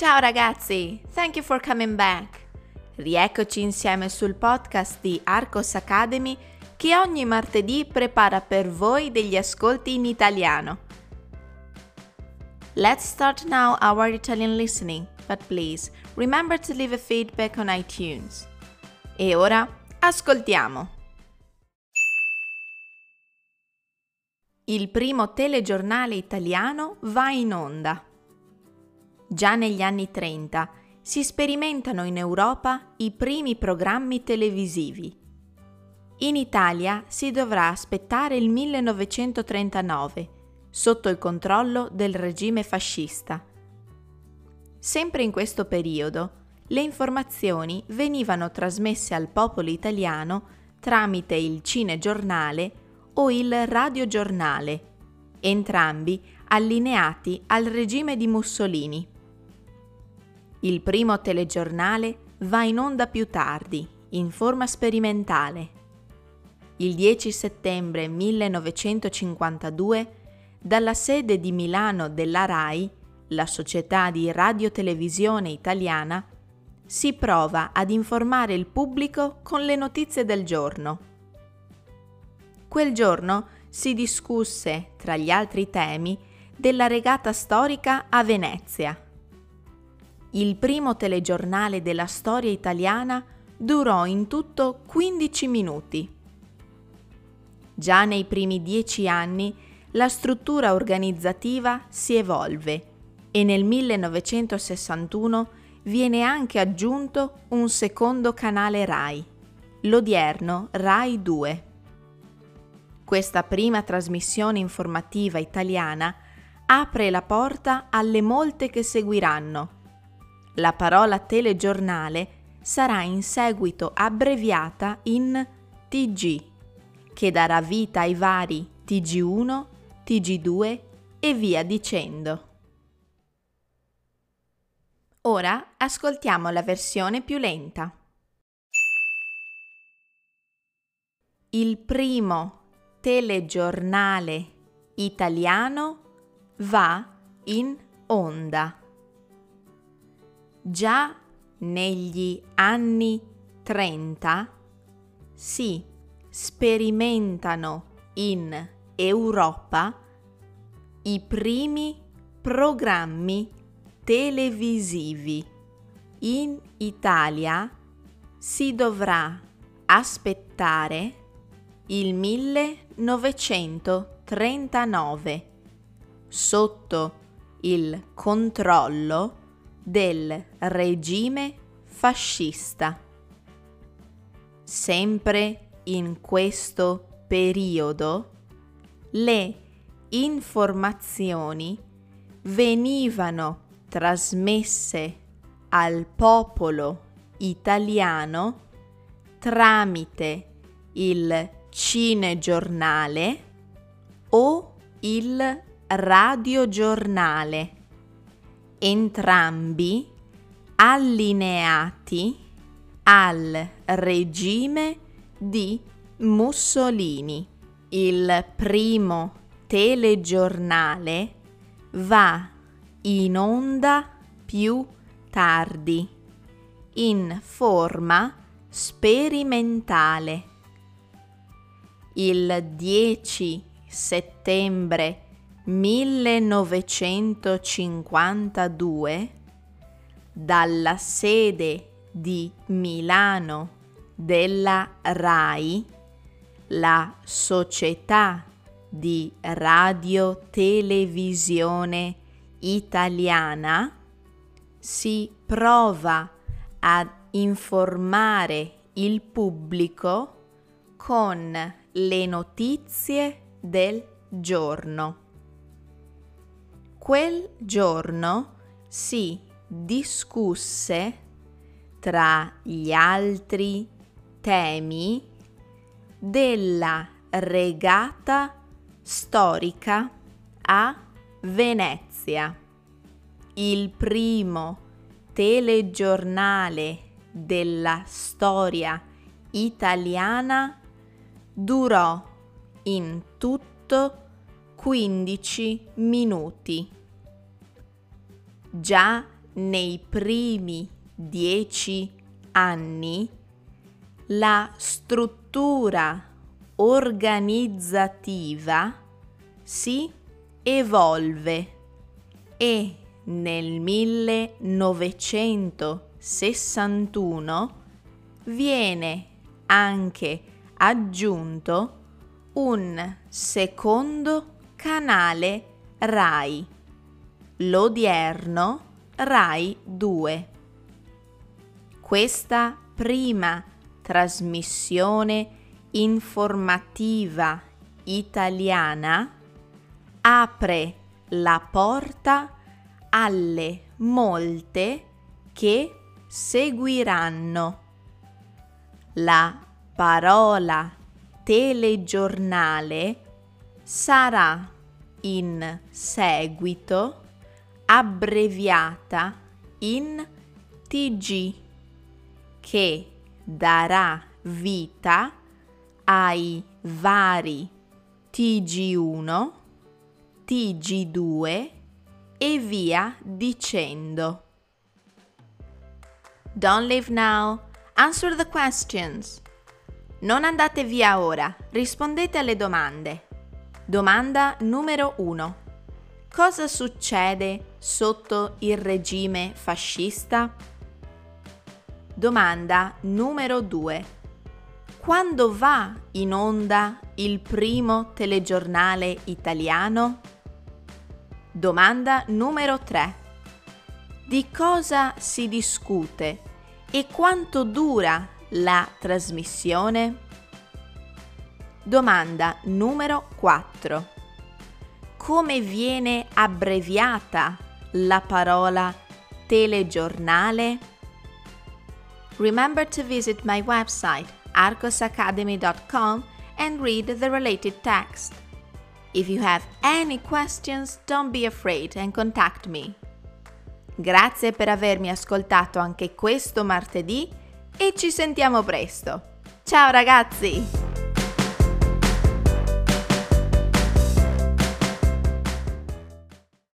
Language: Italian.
Ciao ragazzi, thank you for coming back. Rieccoci insieme sul podcast di Arcos Academy che ogni martedì prepara per voi degli ascolti in italiano. Let's start now our Italian listening, but please remember to leave a feedback on iTunes. E ora ascoltiamo. Il primo telegiornale italiano va in onda. Già negli anni 30 si sperimentano in Europa i primi programmi televisivi. In Italia si dovrà aspettare il 1939, sotto il controllo del regime fascista. Sempre in questo periodo, le informazioni venivano trasmesse al popolo italiano tramite il cinegiornale o il radiogiornale, entrambi allineati al regime di Mussolini. Il primo telegiornale va in onda più tardi, in forma sperimentale. Il 10 settembre 1952, dalla sede di Milano della RAI, la società di radiotelevisione italiana, si prova ad informare il pubblico con le notizie del giorno Quel giorno si discusse, tra gli altri temi, della regata storica a Venezia. Il primo telegiornale della storia italiana durò in tutto 15 minuti. Già nei primi dieci anni la struttura organizzativa si evolve e nel 1961 viene anche aggiunto un secondo canale RAI, l'odierno RAI 2. Questa prima trasmissione informativa italiana apre la porta alle molte che seguiranno. La parola telegiornale sarà in seguito abbreviata in TG, che darà vita ai vari TG1, TG2 e via dicendo. Ora ascoltiamo la versione più lenta. Il primo telegiornale italiano va in onda. Già negli anni 30 si sperimentano in Europa i primi programmi televisivi. In Italia si dovrà aspettare il 1939 sotto il controllo del regime fascista. Sempre in questo periodo le informazioni venivano trasmesse al popolo italiano tramite il cinegiornale o il radiogiornale, entrambi allineati al regime di Mussolini. Il primo telegiornale va in onda più tardi, in forma sperimentale il 10 settembre 1952 dalla sede di Milano della RAI, la società di radiotelevisione italiana, si prova ad informare il pubblico con le notizie del giorno. Quel giorno si discusse tra gli altri temi della regata storica a Venezia, il primo telegiornale della storia italiana durò in tutto 15 minuti. Già nei primi dieci anni la struttura organizzativa si evolve e nel 1961 viene anche aggiunto un secondo canale RAI, l'odierno RAI 2. Questa prima trasmissione informativa italiana apre la porta alle molte che seguiranno. La parola telegiornale sarà in seguito abbreviata in TG che darà vita ai vari TG1, TG2 e via dicendo. Don't leave now. Answer the questions. Non andate via ora, rispondete alle domande. Domanda numero 1. Cosa succede sotto il regime fascista? Domanda numero 2. Quando va in onda il primo telegiornale italiano? Domanda numero 3. Di cosa si discute e quanto dura la trasmissione? Domanda numero 4. Come viene abbreviata la parola telegiornale? Remember to visit my website arcosacademy.com and read the related text. If you have any questions, don't be afraid and contact me. Grazie per avermi ascoltato anche questo martedì e ci sentiamo presto. Ciao ragazzi!